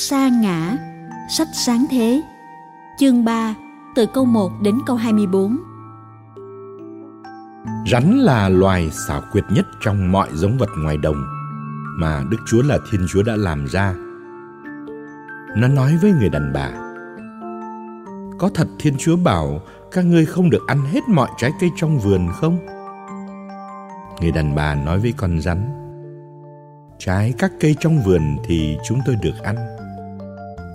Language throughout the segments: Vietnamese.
sa ngã, sách sáng thế, chương 3, từ câu 1 đến câu 24. Rắn là loài xảo quyệt nhất trong mọi giống vật ngoài đồng mà Đức Chúa là Thiên Chúa đã làm ra. Nó nói với người đàn bà, Có thật Thiên Chúa bảo các ngươi không được ăn hết mọi trái cây trong vườn không? Người đàn bà nói với con rắn, Trái các cây trong vườn thì chúng tôi được ăn.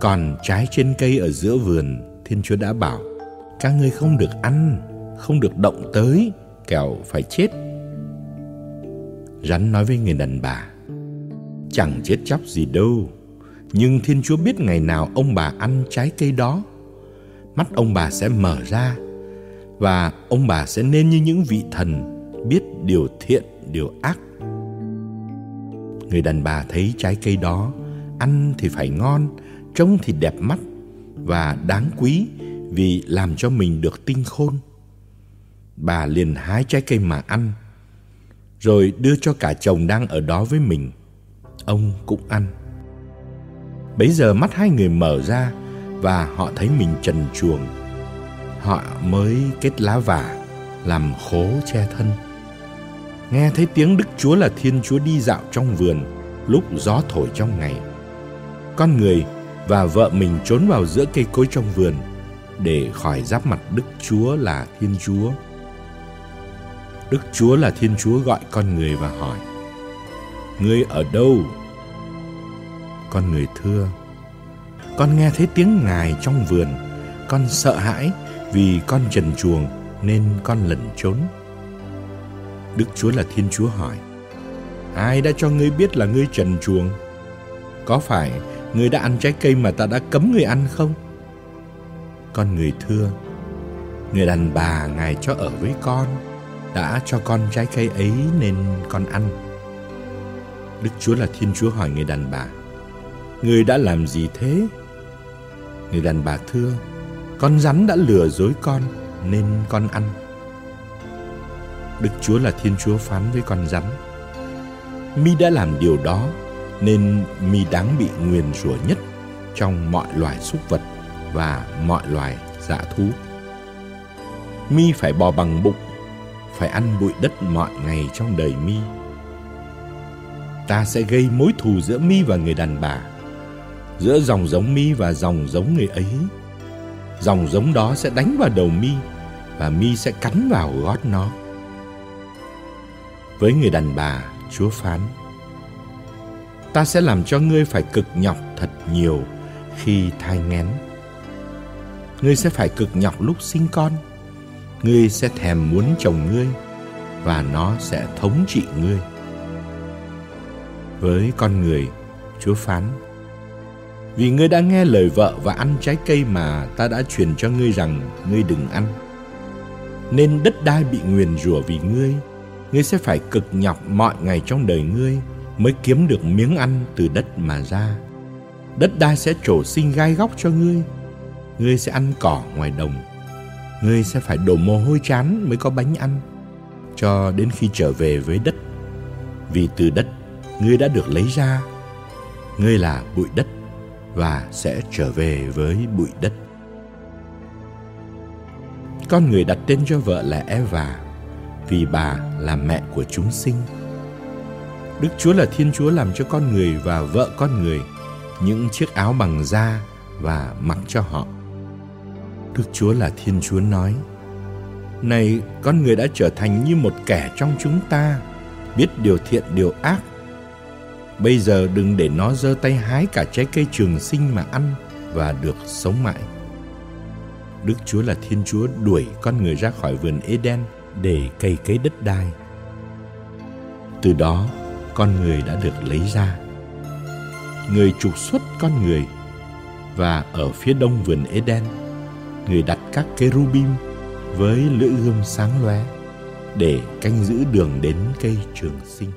Còn trái trên cây ở giữa vườn, Thiên Chúa đã bảo, các ngươi không được ăn, không được động tới, kẻo phải chết. Rắn nói với người đàn bà, chẳng chết chóc gì đâu, nhưng Thiên Chúa biết ngày nào ông bà ăn trái cây đó, mắt ông bà sẽ mở ra và ông bà sẽ nên như những vị thần biết điều thiện, điều ác. Người đàn bà thấy trái cây đó, ăn thì phải ngon, trông thì đẹp mắt và đáng quý vì làm cho mình được tinh khôn. Bà liền hái trái cây mà ăn, rồi đưa cho cả chồng đang ở đó với mình. Ông cũng ăn. Bấy giờ mắt hai người mở ra và họ thấy mình trần truồng. Họ mới kết lá vả, làm khố che thân. Nghe thấy tiếng Đức Chúa là Thiên Chúa đi dạo trong vườn lúc gió thổi trong ngày. Con người và vợ mình trốn vào giữa cây cối trong vườn để khỏi giáp mặt Đức Chúa là Thiên Chúa. Đức Chúa là Thiên Chúa gọi con người và hỏi, Ngươi ở đâu? Con người thưa, Con nghe thấy tiếng Ngài trong vườn, Con sợ hãi vì con trần chuồng nên con lẩn trốn. Đức Chúa là Thiên Chúa hỏi, Ai đã cho ngươi biết là ngươi trần chuồng? Có phải ngươi đã ăn trái cây mà ta đã cấm ngươi ăn không? Con người thưa, Người đàn bà Ngài cho ở với con, Đã cho con trái cây ấy nên con ăn Đức Chúa là Thiên Chúa hỏi người đàn bà, Người đã làm gì thế? Người đàn bà thưa, Con rắn đã lừa dối con Nên con ăn Đức Chúa là Thiên Chúa phán với con rắn, Mi đã làm điều đó nên mi đáng bị nguyền rủa nhất Trong mọi loài súc vật Và mọi loài dã thú Mi phải bò bằng bụng Phải ăn bụi đất mọi ngày trong đời mi Ta sẽ gây mối thù giữa mi và người đàn bà giữa dòng giống mi và dòng giống người ấy. Dòng giống đó sẽ đánh vào đầu mi và mi sẽ cắn vào gót nó. Với người đàn bà, Chúa phán: Ta sẽ làm cho ngươi phải cực nhọc thật nhiều khi thai nghén. Ngươi sẽ phải cực nhọc lúc sinh con. Ngươi sẽ thèm muốn chồng ngươi và nó sẽ thống trị ngươi. Với con người, Chúa phán: vì ngươi đã nghe lời vợ và ăn trái cây mà ta đã truyền cho ngươi rằng ngươi đừng ăn. Nên đất đai bị nguyền rủa vì ngươi, ngươi sẽ phải cực nhọc mọi ngày trong đời ngươi mới kiếm được miếng ăn từ đất mà ra. Đất đai sẽ trổ sinh gai góc cho ngươi, ngươi sẽ ăn cỏ ngoài đồng. Ngươi sẽ phải đổ mồ hôi chán mới có bánh ăn, cho đến khi trở về với đất. Vì từ đất, ngươi đã được lấy ra, ngươi là bụi đất và sẽ trở về với bụi đất. Con người đặt tên cho vợ là Eva vì bà là mẹ của chúng sinh. Đức Chúa là Thiên Chúa làm cho con người và vợ con người những chiếc áo bằng da và mặc cho họ. Đức Chúa là Thiên Chúa nói: Này, con người đã trở thành như một kẻ trong chúng ta, biết điều thiện điều ác Bây giờ đừng để nó giơ tay hái cả trái cây trường sinh mà ăn và được sống mãi. Đức Chúa là Thiên Chúa đuổi con người ra khỏi vườn Eden để cày cấy đất đai. Từ đó, con người đã được lấy ra. Người trục xuất con người và ở phía đông vườn Eden, người đặt các kerubim với lưỡi gươm sáng lóe để canh giữ đường đến cây trường sinh.